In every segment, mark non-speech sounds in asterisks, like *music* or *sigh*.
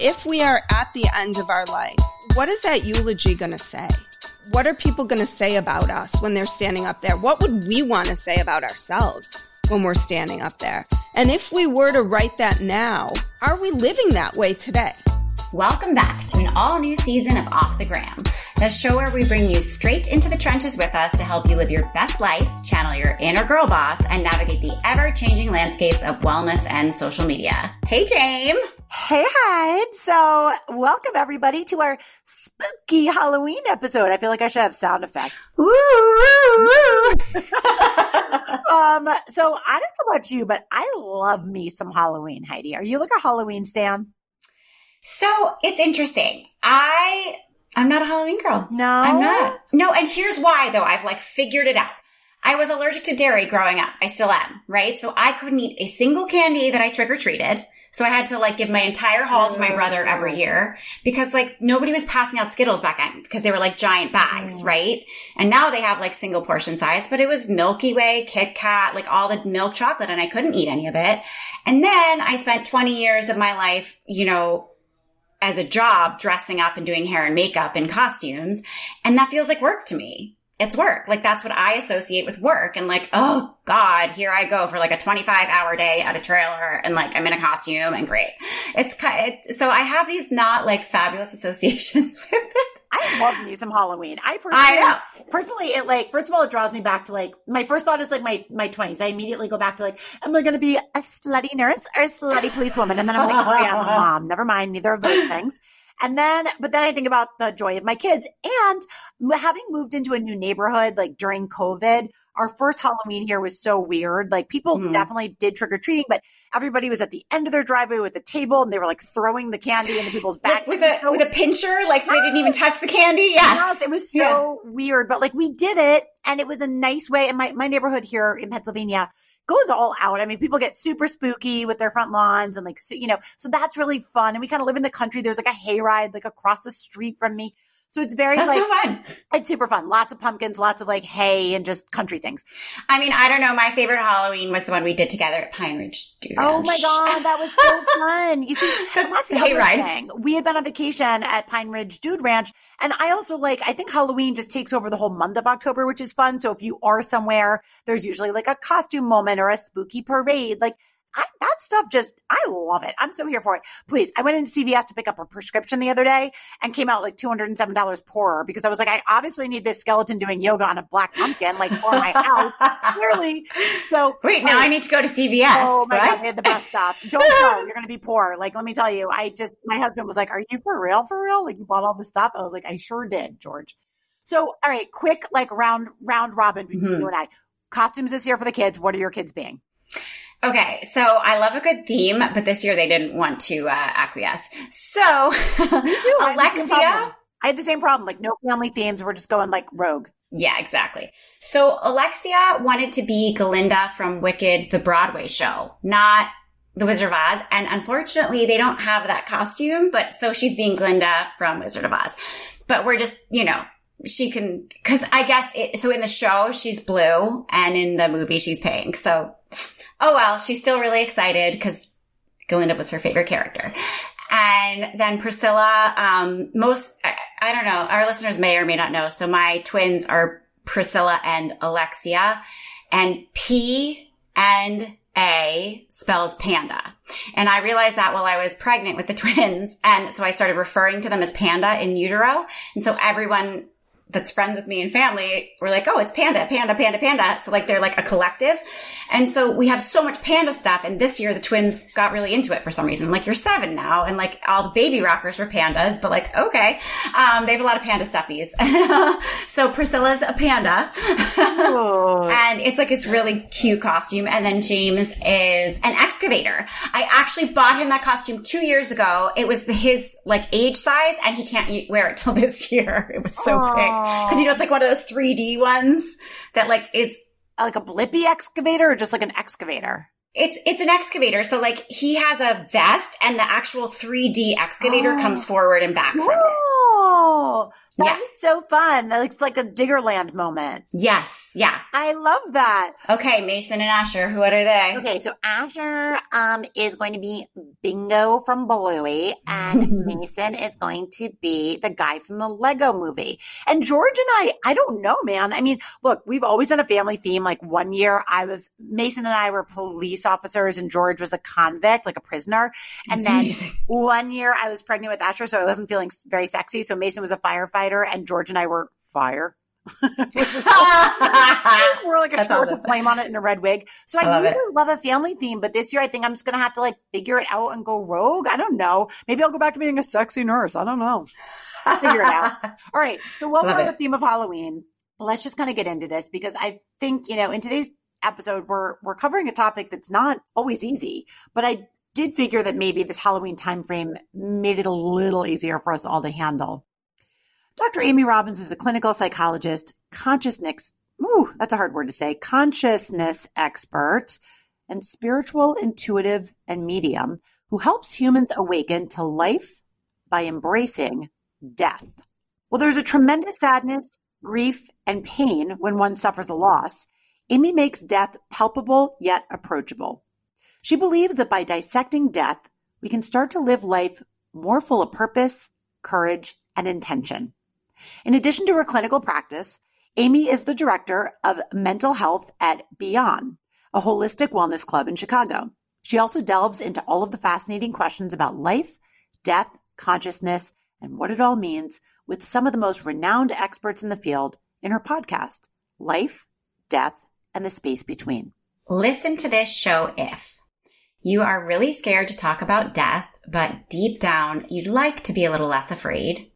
if we are at the end of our life, what is that eulogy going to say? What are people going to say about us when they're standing up there? What would we want to say about ourselves when we're standing up there? And if we were to write that now, are we living that way today? Welcome back to an all new season of Off the Gram, the show where we bring you straight into the trenches with us to help you live your best life, channel your inner girl boss, and navigate the ever changing landscapes of wellness and social media. Hey, James. Hey, Hyde. So, welcome everybody to our spooky Halloween episode. I feel like I should have sound woo, woo. *laughs* um, so I don't know about you, but I love me some Halloween, Heidi. Are you like a Halloween Sam? So it's interesting. I I'm not a Halloween girl. No, I'm not. No, and here's why though. I've like figured it out. I was allergic to dairy growing up. I still am, right? So I couldn't eat a single candy that I trick or treated. So I had to like give my entire haul to my oh. brother every year because like nobody was passing out Skittles back then because they were like giant bags, mm. right? And now they have like single portion size, but it was Milky Way, Kit Kat, like all the milk chocolate and I couldn't eat any of it. And then I spent 20 years of my life, you know, as a job dressing up and doing hair and makeup and costumes. And that feels like work to me. It's work. Like that's what I associate with work. And like, oh God, here I go for like a 25 hour day at a trailer and like I'm in a costume and great. It's kind so I have these not like fabulous *laughs* associations *laughs* with it. I love me some Halloween. I personally, I personally, it like first of all, it draws me back to like my first thought is like my my twenties. I immediately go back to like, am I going to be a slutty nurse or a slutty policewoman? And then I'm like, oh yeah, *laughs* mom. Never mind, neither of those things. And then, but then I think about the joy of my kids and having moved into a new neighborhood like during COVID. Our first Halloween here was so weird. Like people Mhm. definitely did trick or treating, but everybody was at the end of their driveway with a table and they were like throwing the candy into people's back. Like with a, with a pincher, like so they didn't even touch the candy. Yes. Yes, it was so weird, but like we did it and it was a nice way. And my, my neighborhood here in Pennsylvania goes all out. I mean, people get super spooky with their front lawns and like, you know, so that's really fun. And we kind of live in the country. There's like a hayride like across the street from me. So it's very That's like, so fun. it's super fun. Lots of pumpkins, lots of like hay and just country things. I mean, I don't know. My favorite Halloween was the one we did together at Pine Ridge. Dude Ranch. Oh my God, that was so *laughs* fun. You see, that's the Hay other ride. thing. We had been on vacation at Pine Ridge Dude Ranch. And I also like, I think Halloween just takes over the whole month of October, which is fun. So if you are somewhere, there's usually like a costume moment or a spooky parade. Like, I, that stuff just, I love it. I'm so here for it. Please, I went into CVS to pick up a prescription the other day and came out like $207 poorer because I was like, I obviously need this skeleton doing yoga on a black pumpkin, like for my house, *laughs* clearly. So Wait, now I need to go to CVS. Oh my god, they had the best stuff. Don't *laughs* go. You're gonna be poor. Like, let me tell you, I just my husband was like, Are you for real? For real? Like you bought all this stuff? I was like, I sure did, George. So all right, quick like round round robin between Mhm. you and I. Costumes this year for the kids. What are your kids being? Okay, so I love a good theme, but this year they didn't want to uh, acquiesce. So, I had the same Alexia. I had the same problem. Like no family themes. We're just going like rogue. Yeah, exactly. So Alexia wanted to be Glinda from Wicked, the Broadway show, not the Wizard of Oz. And unfortunately, they don't have that costume, but so she's being Glinda from Wizard of Oz. But we're just, you know, she can, cause I guess it, so in the show, she's blue and in the movie, she's pink. So, oh well, she's still really excited because Glinda was her favorite character. And then Priscilla, um, most, I, I don't know, our listeners may or may not know. So my twins are Priscilla and Alexia and P and A spells panda. And I realized that while I was pregnant with the *laughs* twins. And so I started referring to them as panda in utero. And so everyone that's friends with me and family were like, oh, it's panda, panda, panda, panda. So like they're like a collective. And so we have so much panda stuff. And this year the twins got really into it for some reason. Like you're seven now. And like all the baby rockers were pandas, but like, okay. Um, they have a lot of panda stuffies. *laughs* so Priscilla's a panda. *laughs* and it's like it's really cute costume. And then James is an excavator. I actually bought him that costume two years ago. It was the, his like age size and he can't wear it till *laughs* this year. It was so big. Cause you know, it's like one of those 3D ones that like is like a Blippi excavator or just like an excavator? It's it's an excavator. So like he has a vest and the actual 3D excavator Oh. comes forward and back from it. That Yeah. was so fun. It's like a Diggerland moment. Yes. Yeah. I love that. Okay. Mason and Asher. Who what are they? Okay, so Asher um is going to be Bingo from Bluey, and *laughs* Mason is going to be the guy from the Lego movie. And George and I, I don't know, man. I mean, look, we've always done a family theme. Like one year I was Mason and I were police officers and George was a convict, like a prisoner. And That's then amazing. one year I was pregnant with Asher, so I wasn't feeling very sexy. So Mason was a firefighter and George and I were fire. *laughs* *laughs* We're like a That's short awesome. flame on it and a red wig. So I, I love usually love a family theme, but this year I think I'm just gonna have to like figure it out and go rogue. I don't know. Maybe I'll go back to being a sexy nurse. I don't know. I'll Figure it out. *laughs* All right. So welcome Love the theme of Halloween, let's just kind of get into this because I think, you know, in today's episode we're we're covering a topic that's not always easy, but I did figure that maybe this Halloween timeframe made it a little easier for us all to handle. Dr. Amy Robbins is a clinical psychologist, consciousness, ooh, that's a hard word to say, consciousness expert, and spiritual intuitive and medium who helps humans awaken to life by embracing death. Well, there's a tremendous sadness, grief, and pain when one suffers a loss. Amy makes death palpable yet approachable. She believes that by dissecting death, we can start to live life more full of purpose, courage, and intention. In addition to her clinical practice, Amy is the director of mental health at Beyond, a holistic wellness club in Chicago. She also delves into all of the fascinating questions about life, death, consciousness, and what it all means with some of the most renowned experts in the field in her podcast, Life, Death, and the Space Between. Listen to this show if you are really scared to talk about death, but deep down you'd like to be a little less afraid.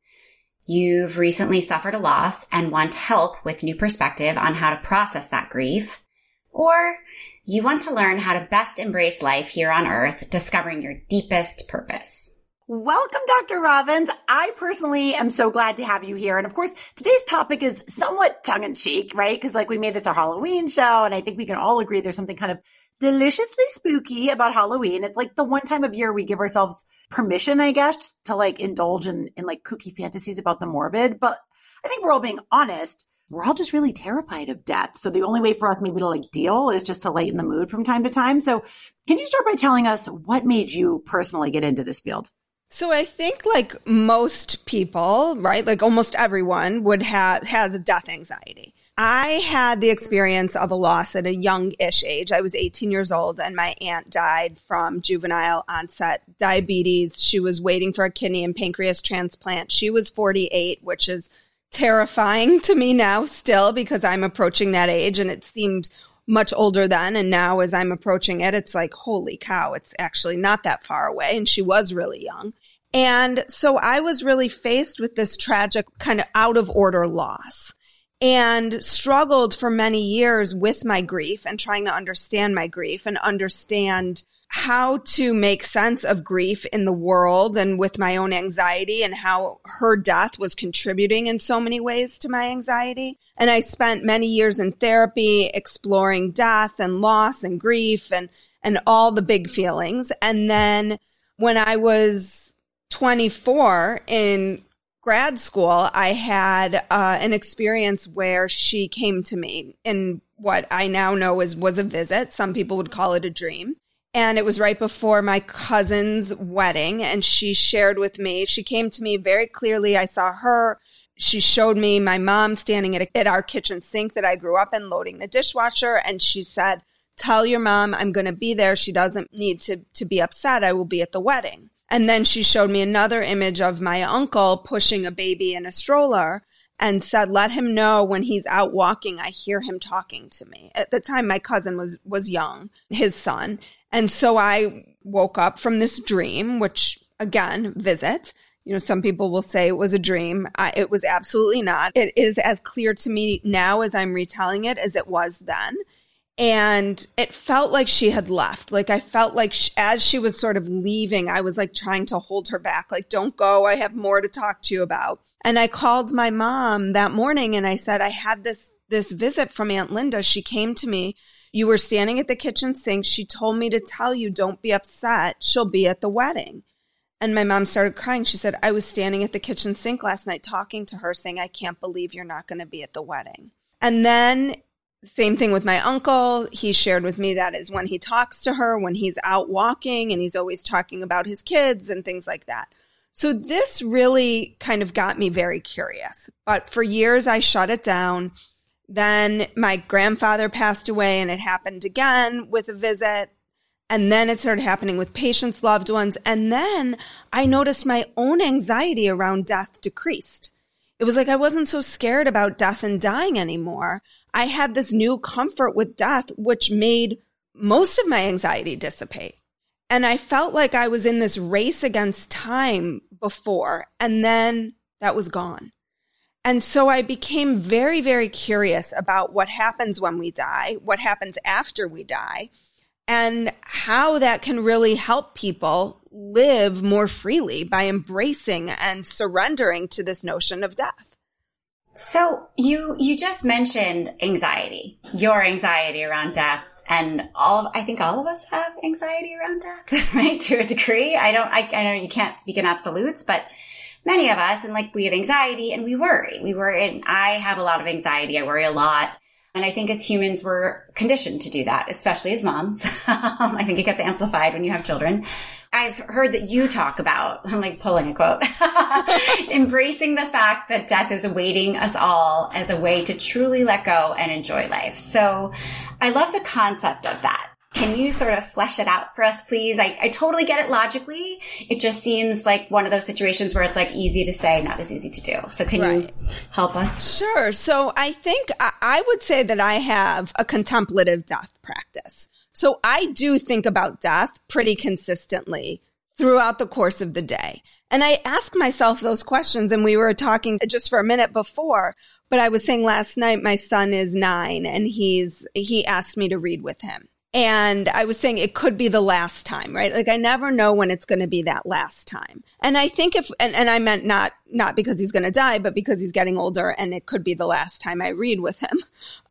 You've recently suffered a loss and want help with new perspective on how to process that grief. Or you want to learn how to best embrace life here on earth, discovering your deepest purpose. Welcome, Dr. Robbins. I personally am so glad to have you here. And of course, today's topic is somewhat tongue in cheek, right? Because like we made this our Halloween show, and I think we can all agree there's something kind of deliciously spooky about Halloween. It's like the one time of year we give ourselves permission, I guess, to like indulge in, in like kooky fantasies about the morbid. But I think we're all being honest. We're all just really terrified of death. So the only way for us maybe to like deal is just to lighten the mood from time to time. So can you start by telling us what made you personally get into this field? So I think like most people, right? Like almost everyone would have has death anxiety. I had the experience of a loss at a young-ish age. I was 18 years old and my aunt died from juvenile onset diabetes. She was waiting for a kidney and pancreas transplant. She was 48, which is terrifying to me now still because I'm approaching that age and it seemed much older then. And now as I'm approaching it, it's like, holy cow, it's actually not that far away. And she was really young. And so I was really faced with this tragic kind of out of order loss and struggled for many years with my grief and trying to understand my grief and understand how to make sense of grief in the world and with my own anxiety and how her death was contributing in so many ways to my anxiety. And I spent many years in therapy exploring death and loss and grief and, and all the big feelings. And then when I was 24 in grad school, I had uh, an experience where she came to me in what I now know is was a visit. Some people would call it a dream. And it was right before my cousin's wedding. And she shared with me, she came to me very clearly. I saw her. She showed me my mom standing at, at our kitchen sink that I grew up in, loading the dishwasher. And she said, Tell your mom I'm going to be there. She doesn't need to, to be upset. I will be at the wedding. And then she showed me another image of my uncle pushing a baby in a stroller and said, let him know when he's out walking, I hear him talking to me. At the time, my cousin was, was young, his son. And so I woke up from this dream, which again, visit. You know, some people will say it was a dream. I, it was absolutely not. It is as clear to me now as I'm retelling it as it was then and it felt like she had left. Like I felt like sh as she was sort of leaving, I was like trying to hold her back. Like, don't go. I have more to talk to you about. And I called my mom that morning and I said, I had this, this visit from Aunt Linda. She came to me. You were standing at the kitchen sink. She told me to tell you, don't be upset. She'll be at the wedding. And my mom started crying. She said, I was standing at the kitchen sink last night talking to her, saying, I can't believe you're not going to be at the wedding. And then, same thing with my uncle. He shared with me that is when he talks to her, when he's out walking, and he's always talking about his kids and things like that. So this really kind of got me very curious. But for years, I shut it down. Then my grandfather passed away, and it happened again with a visit. And then it started happening with patients' loved ones. And then I noticed my own anxiety around death decreased. It was like I wasn't so scared about death and dying anymore. I had this new comfort with death, which made most of my anxiety dissipate. And I felt like I was in this race against time before, and then that was gone. And so I became very, very curious about what happens when we die, what happens after we die, and how that can really help people live more freely by embracing and surrendering to this notion of death. So you you just mentioned anxiety, your anxiety around death, and all of, I think all of us have anxiety around death, *laughs* right? To a degree. I don't. I, I know you can't speak in absolutes, but many of us, and like we have anxiety and we worry. We worry, and I have a lot of anxiety. I worry a lot. And I think as humans, we're conditioned to do that, especially as moms. *laughs* I think it gets amplified when you have children. I've heard that you talk about, I'm like pulling a quote, *laughs* embracing the fact that death is awaiting us all as a way to truly let go and enjoy life. So I love the concept of that. Can you sort of flesh it out for us, please? I, I totally get it logically. It just seems like one of those situations where it's like easy to say, not as easy to do. So can right. you help us? Sure. So I think I would say that I have a contemplative death practice. So I do think about death pretty consistently throughout the course of the day. And I ask myself those questions. And we were talking just for a minute before, but I was saying last night, my son is nine and he's, he asked me to read with him. And I was saying it could be the last time, right? Like I never know when it's going to be that last time. And I think if, and, and I meant not, not because he's going to die, but because he's getting older and it could be the last time I read with him.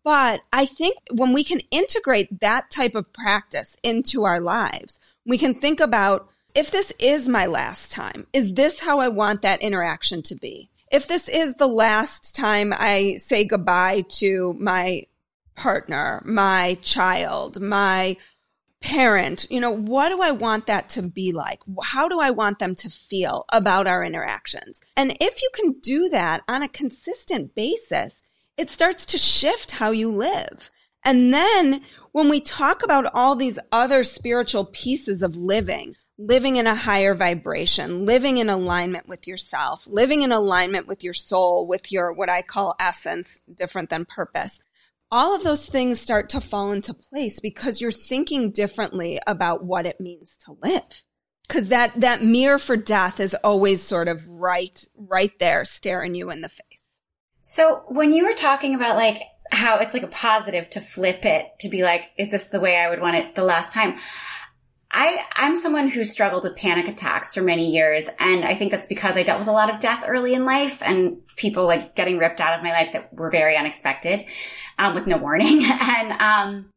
But I think when we can integrate that type of practice into our lives, we can think about if this is my last time, is this how I want that interaction to be? If this is the last time I say goodbye to my partner, my child, my parent, you know, what do I want that to be like? How do I want them to feel about our interactions? And if you can do that on a consistent basis, it starts to shift how you live. And then when we talk about all these other spiritual pieces of living, living in a higher vibration, living in alignment with yourself, living in alignment with your soul, with your, what I call essence, different than purpose all of those things start to fall into place because you're thinking differently about what it means to live. Cause that, that mirror for death is always sort of right, right there staring you in the face. So when you were talking about like how it's like a positive to flip it to be like, is this the way I would want it the last time? I, I'm someone who struggled with panic attacks for many years. And I think that's because I dealt with a lot of death early in life and people like getting ripped out of my life that were very unexpected, um, with no warning. *laughs* and, um,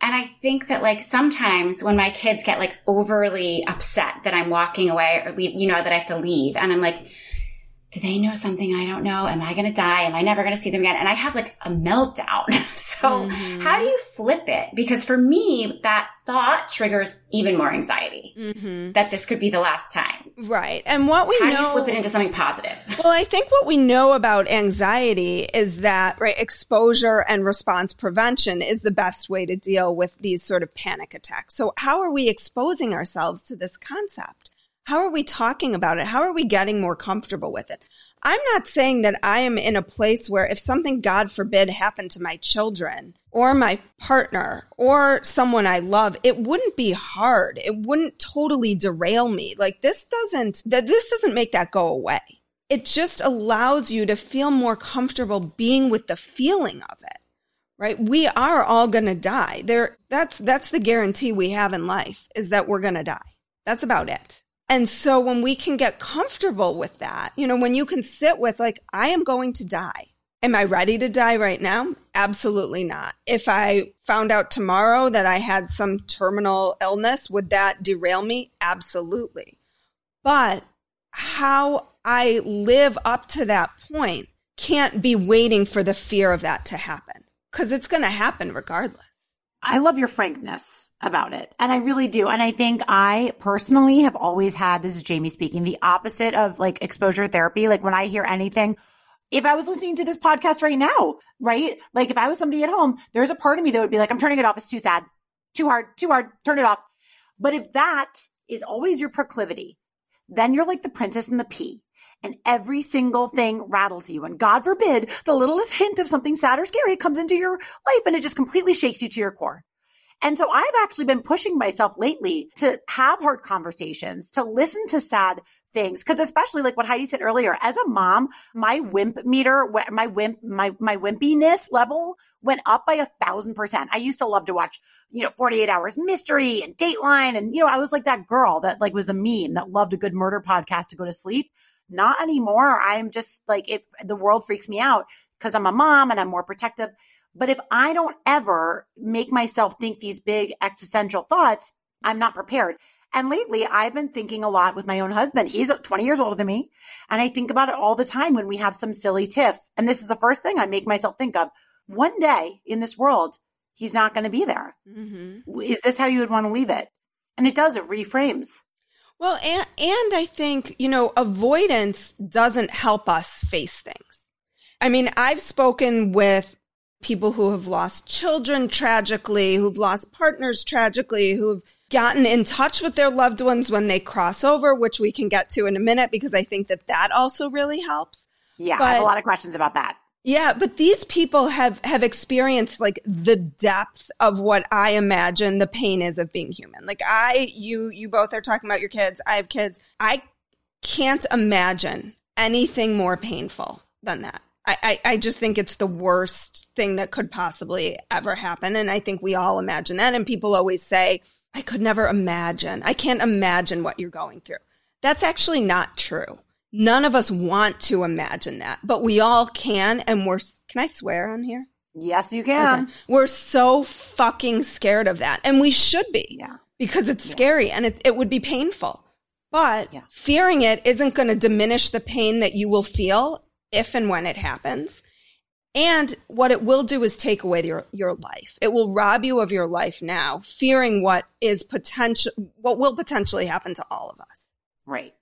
and I think that like sometimes when my kids get like overly upset that I'm walking away or leave, you know, that I have to leave and I'm like, do they know something I don't know? Am I going to die? Am I never going to see them again? And I have like a meltdown. *laughs* so mm-hmm. how do you flip it? Because for me, that thought triggers even more anxiety mm-hmm. that this could be the last time. Right. And what we how know. do you flip it into something positive? *laughs* Well, I think what we know about anxiety is that, right, exposure and response prevention is the best way to deal with these sort of panic attacks. So how are we exposing ourselves to this concept? How are we talking about it? How are we getting more comfortable with it? I'm not saying that I am in a place where if something, God forbid, happened to my children or my partner or someone I love, it wouldn't be hard. It wouldn't totally derail me. Like this doesn't, that this doesn't make that go away. It just allows you to feel more comfortable being with the feeling of it. Right? We are all going to die. There, that's, that's the guarantee we have in life is that we're going to die. That's about it. And so when we can get comfortable with that, you know, when you can sit with like, I am going to die. Am I ready to die right now? Absolutely not. If I found out tomorrow that I had some terminal illness, would that derail me? Absolutely. But how I live up to that point can't be waiting for the fear of that to happen because it's going to happen regardless. I love your frankness about it. And I really do. And I think I personally have always had, this is Jamie speaking, the opposite of like exposure therapy. Like when I hear anything, if I was listening to this podcast right now, right? Like if I was somebody at home, there's a part of me that would be like, I'm turning it off. It's too sad, too hard, too hard, turn it off. But if that is always your proclivity, then you're like the princess and the pea and every single thing rattles you. And God forbid the littlest hint of something sad or scary comes into your life and it just completely shakes you to your core. And so I've actually been pushing myself lately to have hard conversations, to listen to sad things. Cause especially like what Heidi said earlier, as a mom, my wimp meter, my wimp, my, my wimpiness level went up by a thousand percent. I used to love to watch, you know, 48 hours mystery and Dateline. And, you know, I was like that girl that like was the meme that loved a good murder podcast to go to sleep. Not anymore. I'm just like, if the world freaks me out because I'm a mom and I'm more protective. But if I don't ever make myself think these big existential thoughts, I'm not prepared. And lately I've been thinking a lot with my own husband. He's 20 years older than me. And I think about it all the time when we have some silly tiff. And this is the first thing I make myself think of. One day in this world, he's not going to be there. Mm-hmm. Is this how you would want to leave it? And it does, it reframes. Well, and, and I think, you know, avoidance doesn't help us face things. I mean, I've spoken with people who have lost children tragically, who've lost partners tragically, who've gotten in touch with their loved ones when they cross over, which we can get to in a minute because I think that that also really helps. Yeah, but, I have a lot of questions about that. Yeah, but these people have have experienced like the depth of what I imagine the pain is of being human. Like I you you both are talking about your kids. I have kids. I can't imagine anything more painful than that. I, I, I just think it's the worst thing that could possibly ever happen. And I think we all imagine that. And people always say, I could never imagine. I can't imagine what you're going through. That's actually not true. None of us want to imagine that, but we all can. And we're, can I swear on here? Yes, you can. Okay. We're so fucking scared of that. And we should be. Yeah. Because it's yeah. scary and it, it would be painful. But yeah. fearing it isn't going to diminish the pain that you will feel if and when it happens. And what it will do is take away your, your life. It will rob you of your life now, fearing what is potential, what will potentially happen to all of us. Right.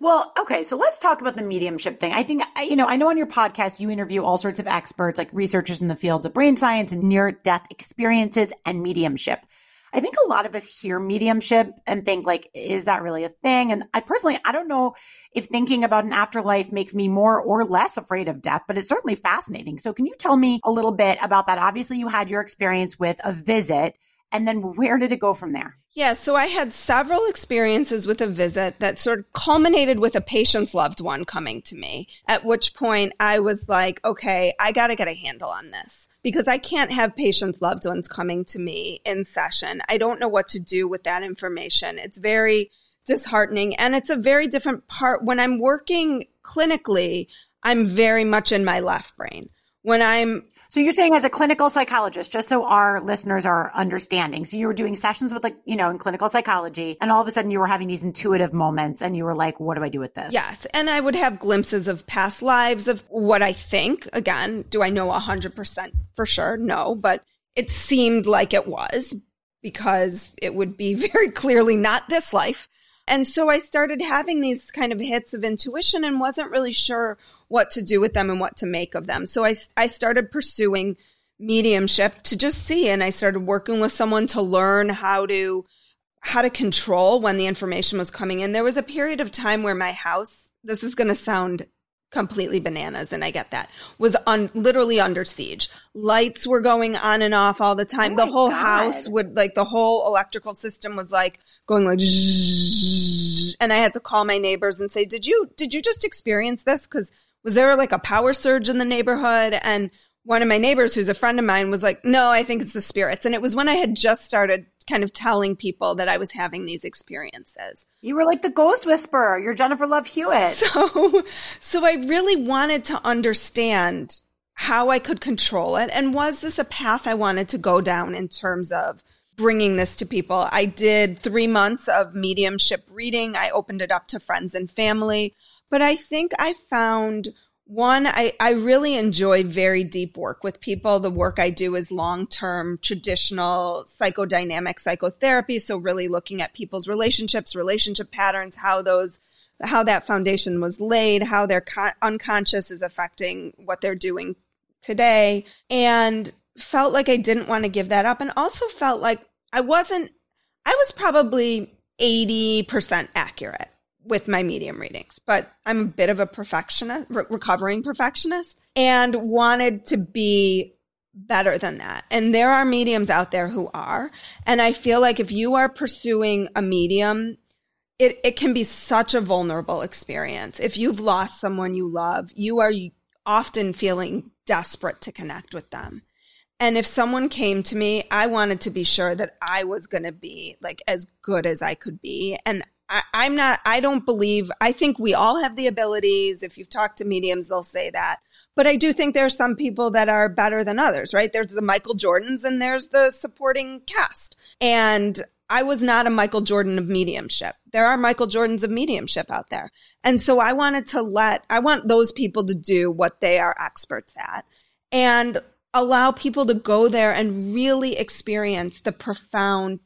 Well, okay. So let's talk about the mediumship thing. I think, you know, I know on your podcast, you interview all sorts of experts, like researchers in the fields of brain science and near death experiences and mediumship. I think a lot of us hear mediumship and think like, is that really a thing? And I personally, I don't know if thinking about an afterlife makes me more or less afraid of death, but it's certainly fascinating. So can you tell me a little bit about that? Obviously you had your experience with a visit and then where did it go from there? Yeah, so I had several experiences with a visit that sort of culminated with a patient's loved one coming to me, at which point I was like, okay, I got to get a handle on this because I can't have patients' loved ones coming to me in session. I don't know what to do with that information. It's very disheartening and it's a very different part. When I'm working clinically, I'm very much in my left brain. When I'm so you're saying as a clinical psychologist, just so our listeners are understanding. So you were doing sessions with like, you know, in clinical psychology and all of a sudden you were having these intuitive moments and you were like, what do I do with this? Yes. And I would have glimpses of past lives of what I think. Again, do I know 100% for sure? No, but it seemed like it was because it would be *laughs* very clearly not this life. And so I started having these kind of hits of intuition and wasn't really sure what to do with them and what to make of them. So I, I started pursuing mediumship to just see. And I started working with someone to learn how to, how to control when the information was coming in. There was a period of time where my house, this is going to sound completely bananas and I get that was on literally under siege. Lights were going on and off all the time. Oh the whole God. house would like the whole electrical system was like going like and I had to call my neighbors and say, "Did you did you just experience this cuz was there like a power surge in the neighborhood? And one of my neighbors, who's a friend of mine, was like, no, I think it's the spirits. And it was when I had just started kind of telling people that I was having these experiences. You were like the ghost whisperer. You're Jennifer Love Hewitt. *laughs* So, so I really wanted to understand how I could control it. And was this a path I wanted to go down in terms of bringing this to people. I did three months of mediumship reading. I opened it up to friends and family. But I think I found one, I, I really enjoy very deep work with people. The work I do is long term traditional psychodynamic psychotherapy. So really looking at people's relationships, relationship patterns, how those, how that foundation was laid, how their con- unconscious is affecting what they're doing today. And felt like I didn't want to give that up and also felt like I wasn't, I was probably 80% accurate with my medium readings, but I'm a bit of a perfectionist, re- recovering perfectionist, and wanted to be better than that. And there are mediums out there who are. And I feel like if you are pursuing a medium, it, it can be such a vulnerable experience. If you've lost someone you love, you are often feeling desperate to connect with them. And if someone came to me, I wanted to be sure that I was going to be like as good as I could be. And I, I'm not, I don't believe, I think we all have the abilities. If you've talked to mediums, they'll say that. But I do think there are some people that are better than others, right? There's the Michael Jordans and there's the supporting cast. And I was not a Michael Jordan of mediumship. There are Michael Jordans of mediumship out there. And so I wanted to let, I want those people to do what they are experts at and allow people to go there and really experience the profound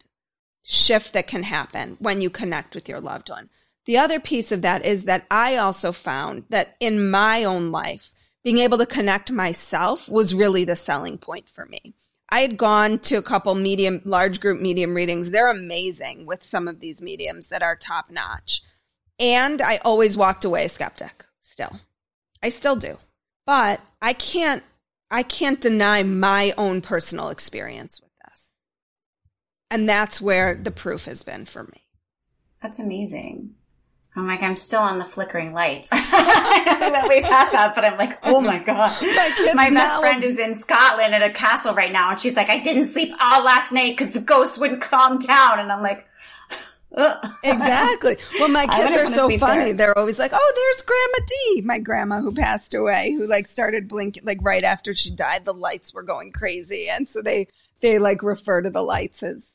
shift that can happen when you connect with your loved one. The other piece of that is that I also found that in my own life, being able to connect myself was really the selling point for me. I had gone to a couple medium, large group medium readings. They're amazing with some of these mediums that are top notch. And I always walked away a skeptic still. I still do. But I can't, I can't deny my own personal experience with and that's where mm-hmm. the proof has been for me. That's amazing. I'm like, I'm still on the flickering lights. *laughs* I went way past that, but I'm like, oh my God. *laughs* my, my best friend is in Scotland at a castle right now. And she's like, I didn't sleep all last night because the ghosts wouldn't calm down. And I'm like, *laughs* exactly. Well, my kids are so funny. There. They're always like, "Oh, there's Grandma D, my grandma who passed away, who like started blinking like right after she died. The lights were going crazy, and so they they like refer to the lights as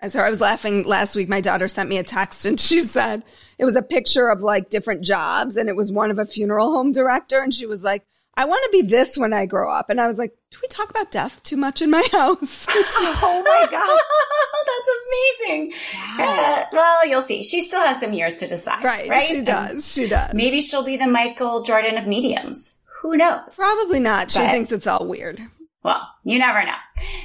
and so I was laughing last week. My daughter sent me a text and she said it was a picture of like different jobs and it was one of a funeral home director. And she was like, I want to be this when I grow up. And I was like, do we talk about death too much in my *laughs* house? *laughs* oh my God. *laughs* That's amazing. Wow. Uh, well, you'll see. She still has some years to decide. Right. Right. She does. And she does. Maybe she'll be the Michael Jordan of mediums. Who knows? Probably not. She thinks it's all weird. Well, you never know.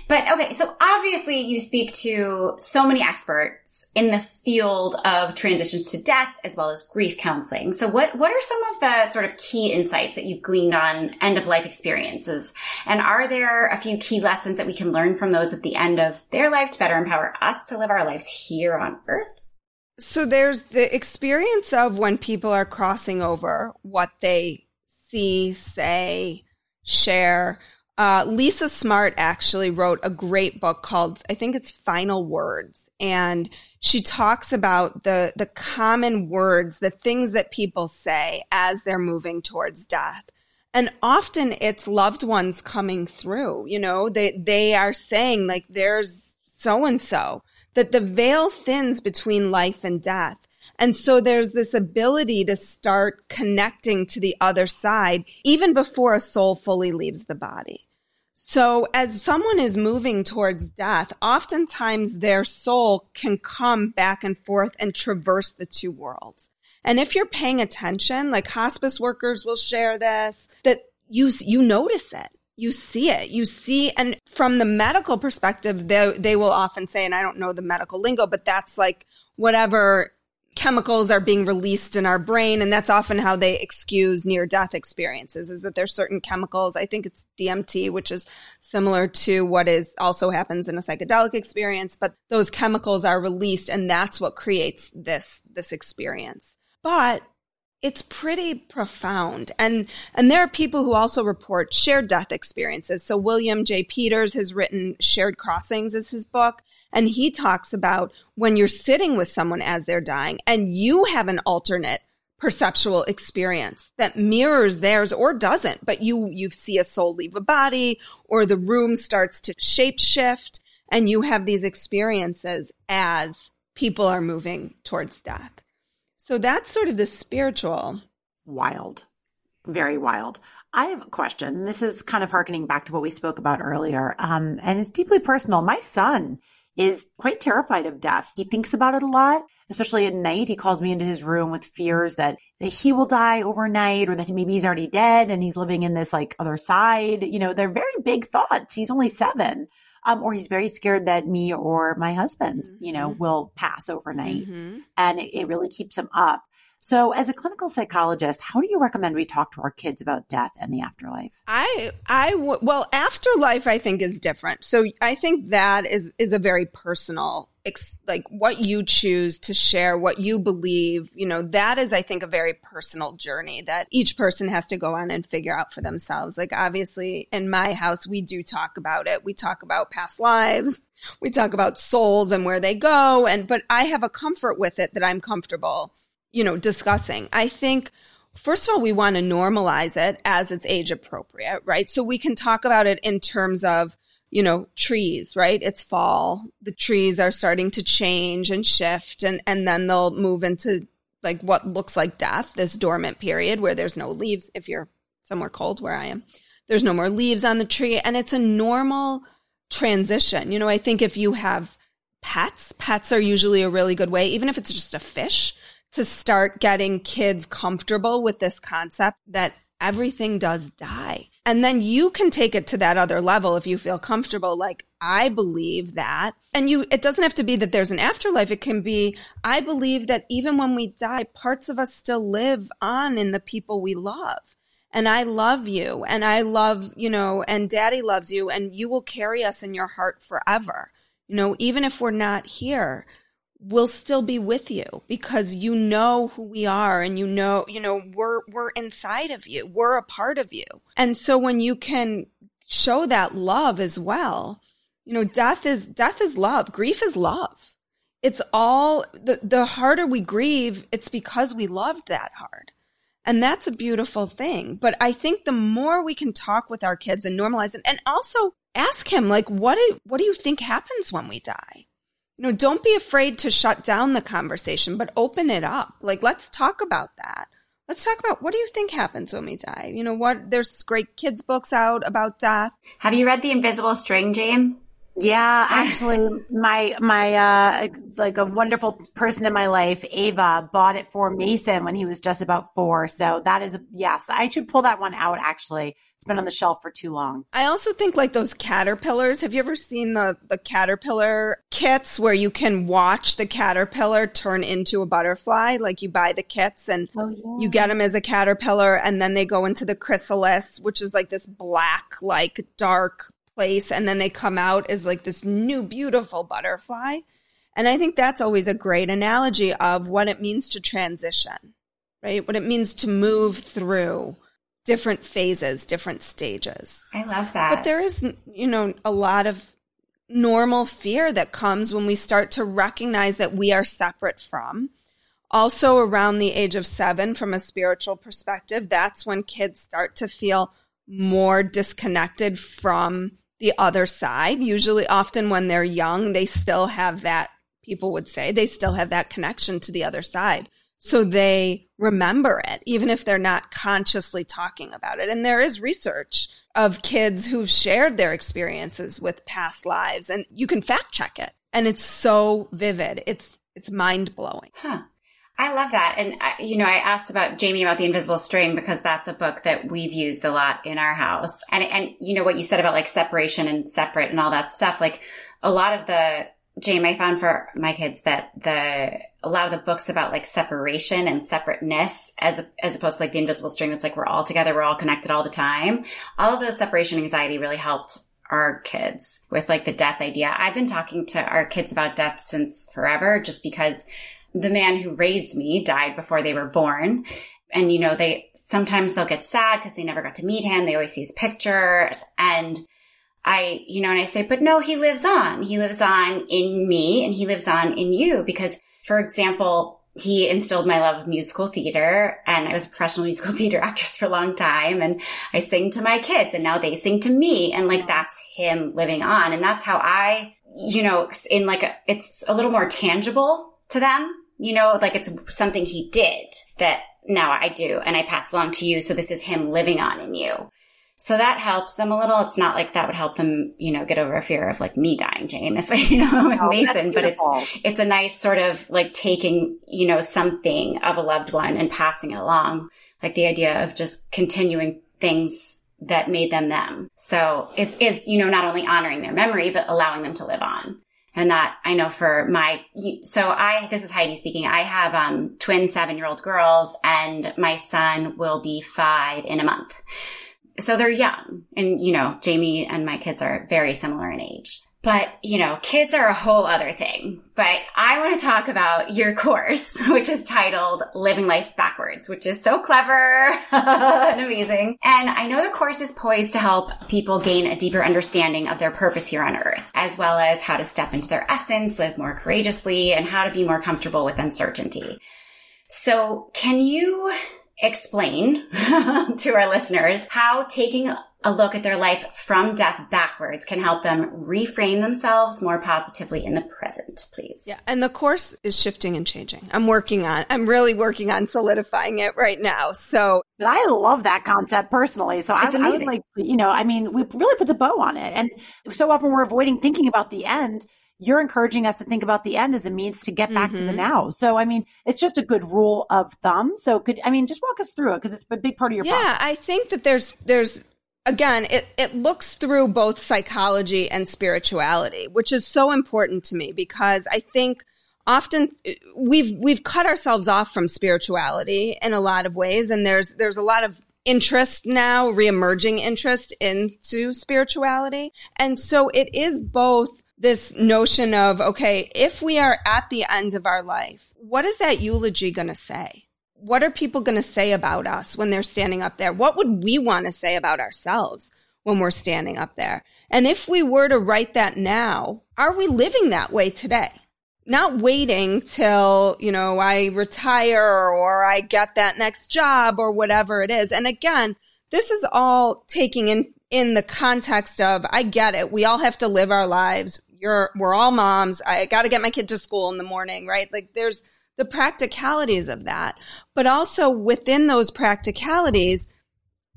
But okay, so obviously you speak to so many experts in the field of transitions to death as well as grief counseling. So what, what are some of the sort of key insights that you've gleaned on end of life experiences? And are there a few key lessons that we can learn from those at the end of their life to better empower us to live our lives here on earth? So there's the experience of when people are crossing over what they see, say, share uh, Lisa Smartt actually wrote a great book called, I think it's Final Words. And she talks about the, the common words, the things that people say as they're moving towards death. And often it's loved ones coming through, you know, they, they are saying like, there's so and so that the veil thins between life and death. And so there's this ability to start connecting to the other side even before a soul fully leaves the body. So as someone is moving towards death, oftentimes their soul can come back and forth and traverse the two worlds. And if you're paying attention, like hospice workers will share this, that you, you notice it. You see it. You see, and from the medical perspective, they, they will often say, and I don't know the medical lingo, but that's like whatever chemicals are being released in our brain and that's often how they excuse near death experiences is that there's certain chemicals i think it's dmt which is similar to what is also happens in a psychedelic experience but those chemicals are released and that's what creates this this experience. But it's pretty profound and and there are people who also report shared death experiences. So william j. Peters has written shared crossings as his book and he talks about when you're sitting with someone as they're dying and you have an alternate perceptual experience that mirrors theirs or doesn't, but you, you see a soul leave a body or the room starts to shape shift and you have these experiences as people are moving towards death. So that's sort of the spiritual. Wild. Very wild. I have a question. This is kind of harkening back to what we spoke about earlier. Um, and it's deeply personal. My son is quite terrified of death. He thinks about it a lot, especially at night. He calls me into his room with fears that, that he will die overnight or that maybe he's already dead and he's living in this like other side. You know, they're very big thoughts. He's only seven. Um, or he's very scared that me or my husband, mm-hmm. you know, mm-hmm. will pass overnight. Mm-hmm. And it, it really keeps him up. So, as a clinical psychologist, how do you recommend we talk to our kids about death and the afterlife? I, I, well, afterlife, I think is different. So, I think that is is a very personal, like what you choose to share, what you believe. You know, that is, I think, a very personal journey that each person has to go on and figure out for themselves. Like, obviously, in my house, we do talk about it. We talk about past lives. We talk about souls and where they go, and but I have a comfort with it that I'm comfortable you know, discussing. I think first of all, we want to normalize it as it's age appropriate, right? So we can talk about it in terms of, you know, trees, right? It's fall. The trees are starting to change and shift and, and then they'll move into like what looks like death, this dormant period where there's no leaves. If you're somewhere cold where I am, there's no more leaves on the tree and it's a normal transition. You know, I think if you have pets, pets are usually a really good way, even if it's just a fish to start getting kids comfortable with this concept that everything does die. And then you can take it to that other level if you feel comfortable. Like, I believe that. And you, it doesn't have to be that there's an afterlife. It can be, I believe that even when we die, parts of us still live on in the people we love. And I love you. And I love, you know, and daddy loves you. And you will carry us in your heart forever. You know, even if we're not here will still be with you because you know who we are and you know, you know, we're, we're inside of you. We're a part of you. And so when you can show that love as well, you know, death is, death is love. Grief is love. It's all the, the harder we grieve, it's because we loved that hard. And that's a beautiful thing. But I think the more we can talk with our kids and normalize it and also ask him, like, what do, what do you think happens when we die? You know, don't be afraid to shut down the conversation, but open it up. Like, let's talk about that. Let's talk about what do you think happens when we die? You know what? There's great kids' books out about death. Have you read The Invisible String, James? Yeah, *laughs* actually, my my uh like a wonderful person in my life, Ava, bought it for Mason when he was just about four. So that is a yes. I should pull that one out. Actually, it's been on the shelf for too long. I also think like those caterpillars. Have you ever seen the the caterpillar kits where you can watch the caterpillar turn into a butterfly? Like you buy the kits and oh, yeah. you get them as a caterpillar, and then they go into the chrysalis, which is like this black, like dark place and then they come out as like this new beautiful butterfly. And I think that's always a great analogy of what it means to transition, right? What it means to move through different phases, different stages. I love that. But there is, you know, a lot of normal fear that comes when we start to recognize that we are separate from. Also, around the age of seven, from a spiritual perspective, that's when kids start to feel more disconnected from the other side. Usually, often when they're young, they still have that, people would say, they still have that connection to the other side. So they remember it, even if they're not consciously talking about it. And there is research of kids who've shared their experiences with past lives, and you can fact check it. And it's so vivid. It's, it's mind blowing. Huh. I love that. And, you know, I asked about Jamie about the invisible string because that's a book that we've used a lot in our house. And, and, you know, what you said about like separation and separate and all that stuff, like a lot of the, Jamie, I found for my kids that the, a lot of the books about like separation and separateness as, as opposed to like the invisible string that's like we're all together, we're all connected all the time. All of those separation anxiety really helped our kids with like the death idea. I've been talking to our kids about death since forever just because the man who raised me died before they were born. And, you know, they sometimes they'll get sad because they never got to meet him. They always see his pictures. And I, you know, and I say, but no, he lives on. He lives on in me and he lives on in you. Because, for example, he instilled my love of musical theater and I was a professional *laughs* musical theater actress for a long time and I sing to my kids and now they sing to me and like that's him living on and that's how I you know, in like a, it's a little more tangible to them, you know, like it's something he did that now I do and I pass along to you. So this is him living on in you. So that helps them a little. It's not like that would help them, you know, get over a fear of like me dying, Jane, *laughs* if you know, with oh, Mason, but it's, it's a nice sort of like taking, you know, something of a loved one and passing it along. Like the idea of just continuing things that made them them. So it's, it's, you know, not only honoring their memory, but allowing them to live on. And that I know for my, so I, this is Heidi speaking. I have, um, twin seven year old girls and my son will be five in a month. So they're young and, you know, Jamie and my kids are very similar in age. But, you know, kids are a whole other thing. But I want to talk about your course, *laughs* which is titled Living Life Backwards, which is so clever *laughs* and amazing. And I know the course is poised to help people gain a deeper understanding of their purpose here on earth, as well as how to step into their essence, live more courageously, and how to be more comfortable with uncertainty. So can you explain *laughs* to our listeners how taking a look at their life from death backwards can help them reframe themselves more positively in the present, please. Yeah. And the course is shifting and changing. I'm working on, I'm really working on solidifying it right now. So I love that concept personally. So I, I was like, you know, I mean, we really put a bow on it. And so often we're avoiding thinking about the end you're encouraging us to think about the end as a means to get back mm-hmm. to the mm-hmm. now. So, I mean, it's just a good rule of thumb. So, could I mean, just walk us through it because it's a big part of your. Yeah, process. I think that there's there's again, it, it looks through both psychology and spirituality, which is so important to me because I think often uh, we've, we've cut ourselves off from spirituality in a lot of ways. And there's, there's a lot of interest now, reemerging interest into spirituality. And so it is both this notion of, okay, if we are at the end of our life, what is that eulogy going to say? What are people going to say about us when they're standing up there? What would we want to say about ourselves when we're standing up there? And if we were to write that now, are we living that way today? Not waiting till, you know, I retire or I get that next job or whatever it is. And again, this is all taking in, in the context of, I get it. We all have to live our lives. You're, we're all moms. I got to get my kid to school in the morning, right? Like there's, the practicalities of that. But also within those practicalities,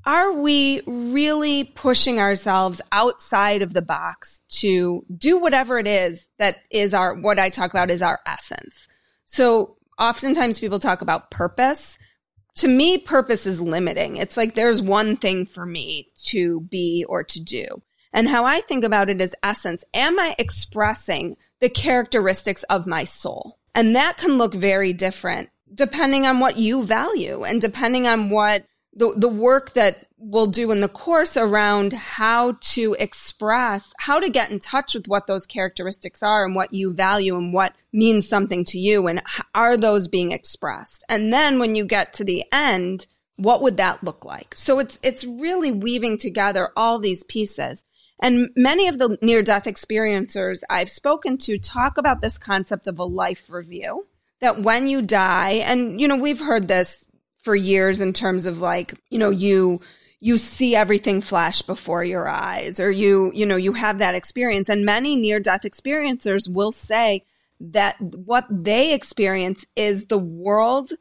are we really pushing ourselves outside of the box to do whatever it is that is our, what I talk about is our essence? So oftentimes people talk about purpose. To me, purpose is limiting. It's like there's one thing for me to be or to do. And how I think about it is essence. Am I expressing the characteristics of my soul? And that can look very different depending on what you value and depending on what the, the work that we'll do in the course around how to express, how to get in touch with what those characteristics are and what you value and what means something to you and are those being expressed? And then when you get to the end, what would that look like? So it's, it's really weaving together all these pieces. And many of the near death experiencers I've spoken to talk about this concept of a life review that when you die, and you know, we've heard this for years in terms of like, you know, you, you see everything flash before your eyes or you, you know, you have that experience. And many near death experiencers will say that what they experience is the world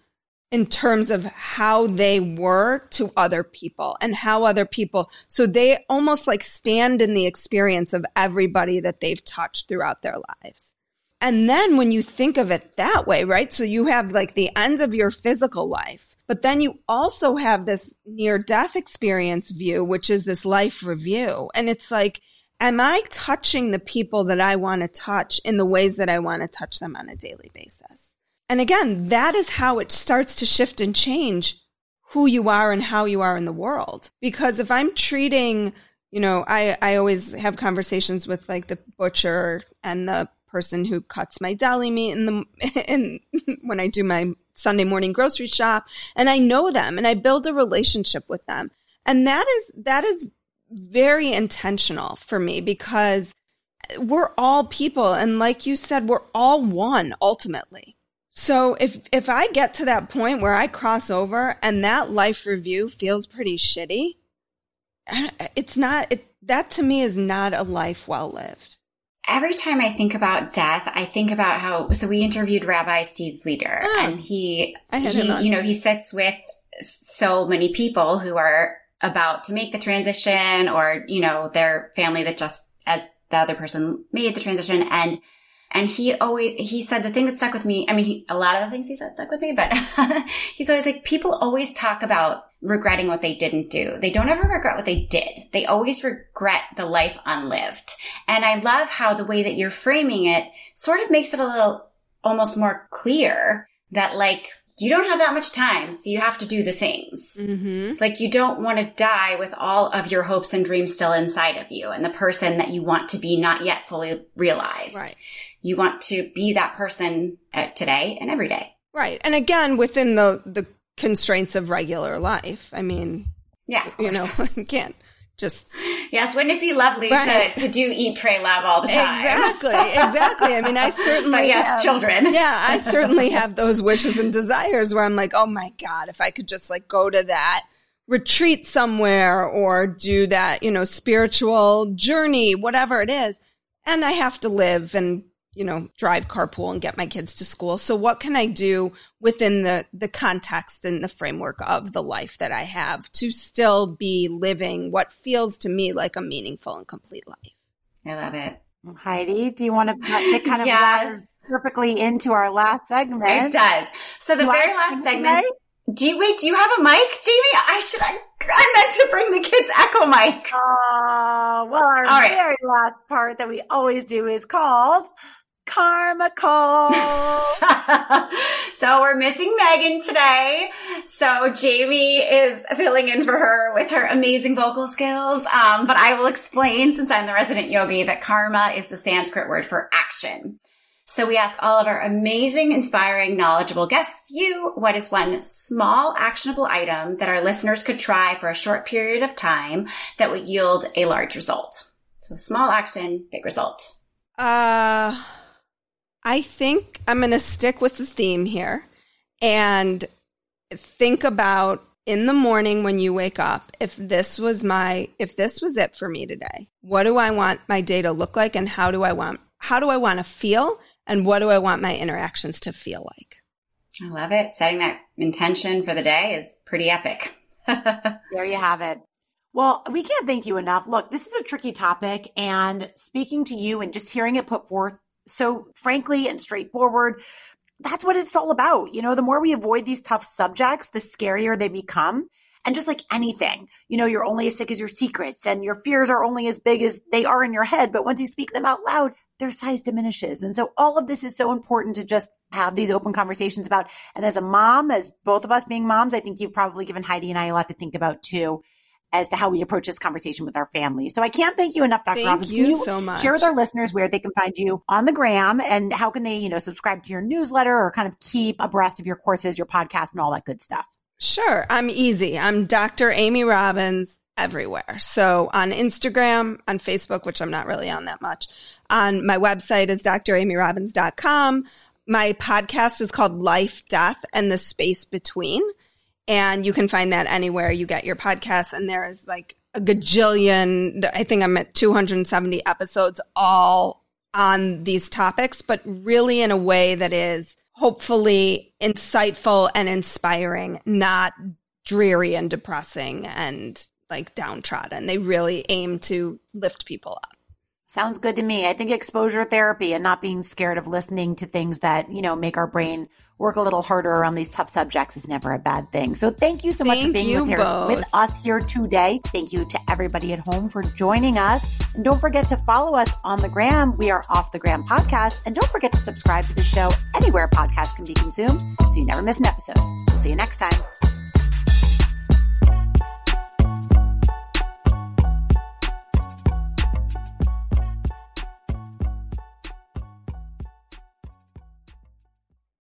in terms of how they were to other people and how other people, so they almost like stand in the experience of everybody that they've touched throughout their lives. And then when you think of it that way, right? So you have like the ends of your physical life, but then you also have this near death experience view, which is this life review. And it's like, am I touching the people that I want to touch in the ways that I want to touch them on a daily basis? And again, that is how it starts to shift and change who you are and how you are in the world. Because if I'm treating, you know, I, I always have conversations with like the butcher and the person who cuts my deli meat in the, *laughs* in, *laughs* when I do my Sunday morning grocery shop and I know them and I build a relationship with them. And that is, that is very intentional for me because we're all people. And like you said, we're all one ultimately. So if if I get to that point where I cross over and that life review feels pretty shitty, it's not it, that to me is not a life well lived. every time I think about death, I think about how, so we interviewed Rabbi Steve Leder Oh. Ah, and he, he you know, he sits with so many people who are about to make the transition or, you know, their family that just as the other person made the transition. And, and he always, he said the thing that stuck with me. I mean, he, a lot of the things he said stuck with me, but *laughs* he's always like, people always talk about regretting what they didn't do. They don't ever regret what they did. They always regret the life unlived. And I love how the way that you're framing it sort of makes it a little almost more clear that like, you don't have that much time, so you have to do the things. Mm-hmm. Like you don't want to die with all of your hopes and dreams still inside of you and the person that you want to be not yet fully realized. Right. You want to be that person today and every day. Right. And again, within the, the constraints of regular life. I mean, Yeah, you know, *laughs* you can't just yes, wouldn't it be lovely Right. to, to do eat, pray, love all the time? exactly, exactly. I mean, I *laughs* certainly, But yes, children. *laughs* yeah, I certainly have those wishes and desires where I'm like, oh my God, if I could just like go to that retreat somewhere or do that, you know, spiritual journey, whatever it is. And I have to live and, you know, drive carpool and get my kids to school. So what can I do within the, the context and the framework of the life that I have to still be living what feels to me like a meaningful and complete life? I love it. Heidi, do you want to that kind of *laughs* Yes. perfectly into our last segment? It does. So the Do very have last segment. say? Do you wait? Do you have a mic, Jamie? I should. I, I meant to bring the kids' echo mic. Oh, well, our All right. very last part that we always do is called Karma Call. *laughs* so we're missing Megan today. So Jamie is filling in for her with her amazing vocal skills. Um, but I will explain since I'm the resident yogi that karma is the Sanskrit word for action. So we ask all of our amazing, inspiring, knowledgeable guests, you, what is one small actionable item that our listeners could try for a short period of time that would yield a large result? So small action, big result. Uh, I think I'm going to stick with the theme here and think about in the morning when you wake up, if this was my, if this was it for me today, what do I want my day to look like and how do I want, how do I want to feel and what do I want my interactions to feel like? I love it. Setting that intention for the day is pretty epic. *laughs* There you have it. Well, we can't thank you enough. Look, this is a tricky topic, and speaking to you and just hearing it put forth so frankly and straightforward, that's what it's all about. You know, the more we avoid these tough subjects, the scarier they become. And just like anything, you know, you're only as sick as your secrets and your fears are only as big as they are in your head. But once you speak them out loud, their size diminishes. And so all of this is so important to just have these open conversations about. And as a mom, as both of us being moms, I think you've probably given Heidi and I a lot to think about too as to how we approach this conversation with our family. So I can't thank you enough, Dr. Thank Robbins. you you so much. share with our listeners where they can find you on the gram and how can they, you know, subscribe to your newsletter or kind of keep abreast of your courses, your podcast and all that good stuff? Sure. I'm easy. I'm Dr. Amy Robbins everywhere. So on Instagram, on Facebook, which I'm not really on that much. On my website is dramyrobbins.com. My podcast is called Life, Death, and the Space Between. And you can find that anywhere you get your podcasts. And there is like a gajillion, I think I'm at 270 episodes all on these topics, but really in a way that is hopefully insightful and inspiring, not dreary and depressing and like downtrodden. They really aim to lift people up. Sounds good to me. I think exposure therapy and not being scared of listening to things that, you know, make our brain work a little harder around these tough subjects is never a bad thing. So thank you so much for being with, here, with us here today. Thank you to everybody at home for joining us. And don't forget to follow us on the gram. We are off the gram podcast. And don't forget to subscribe to the show anywhere podcasts can be consumed so you never miss an episode. We'll see you next time.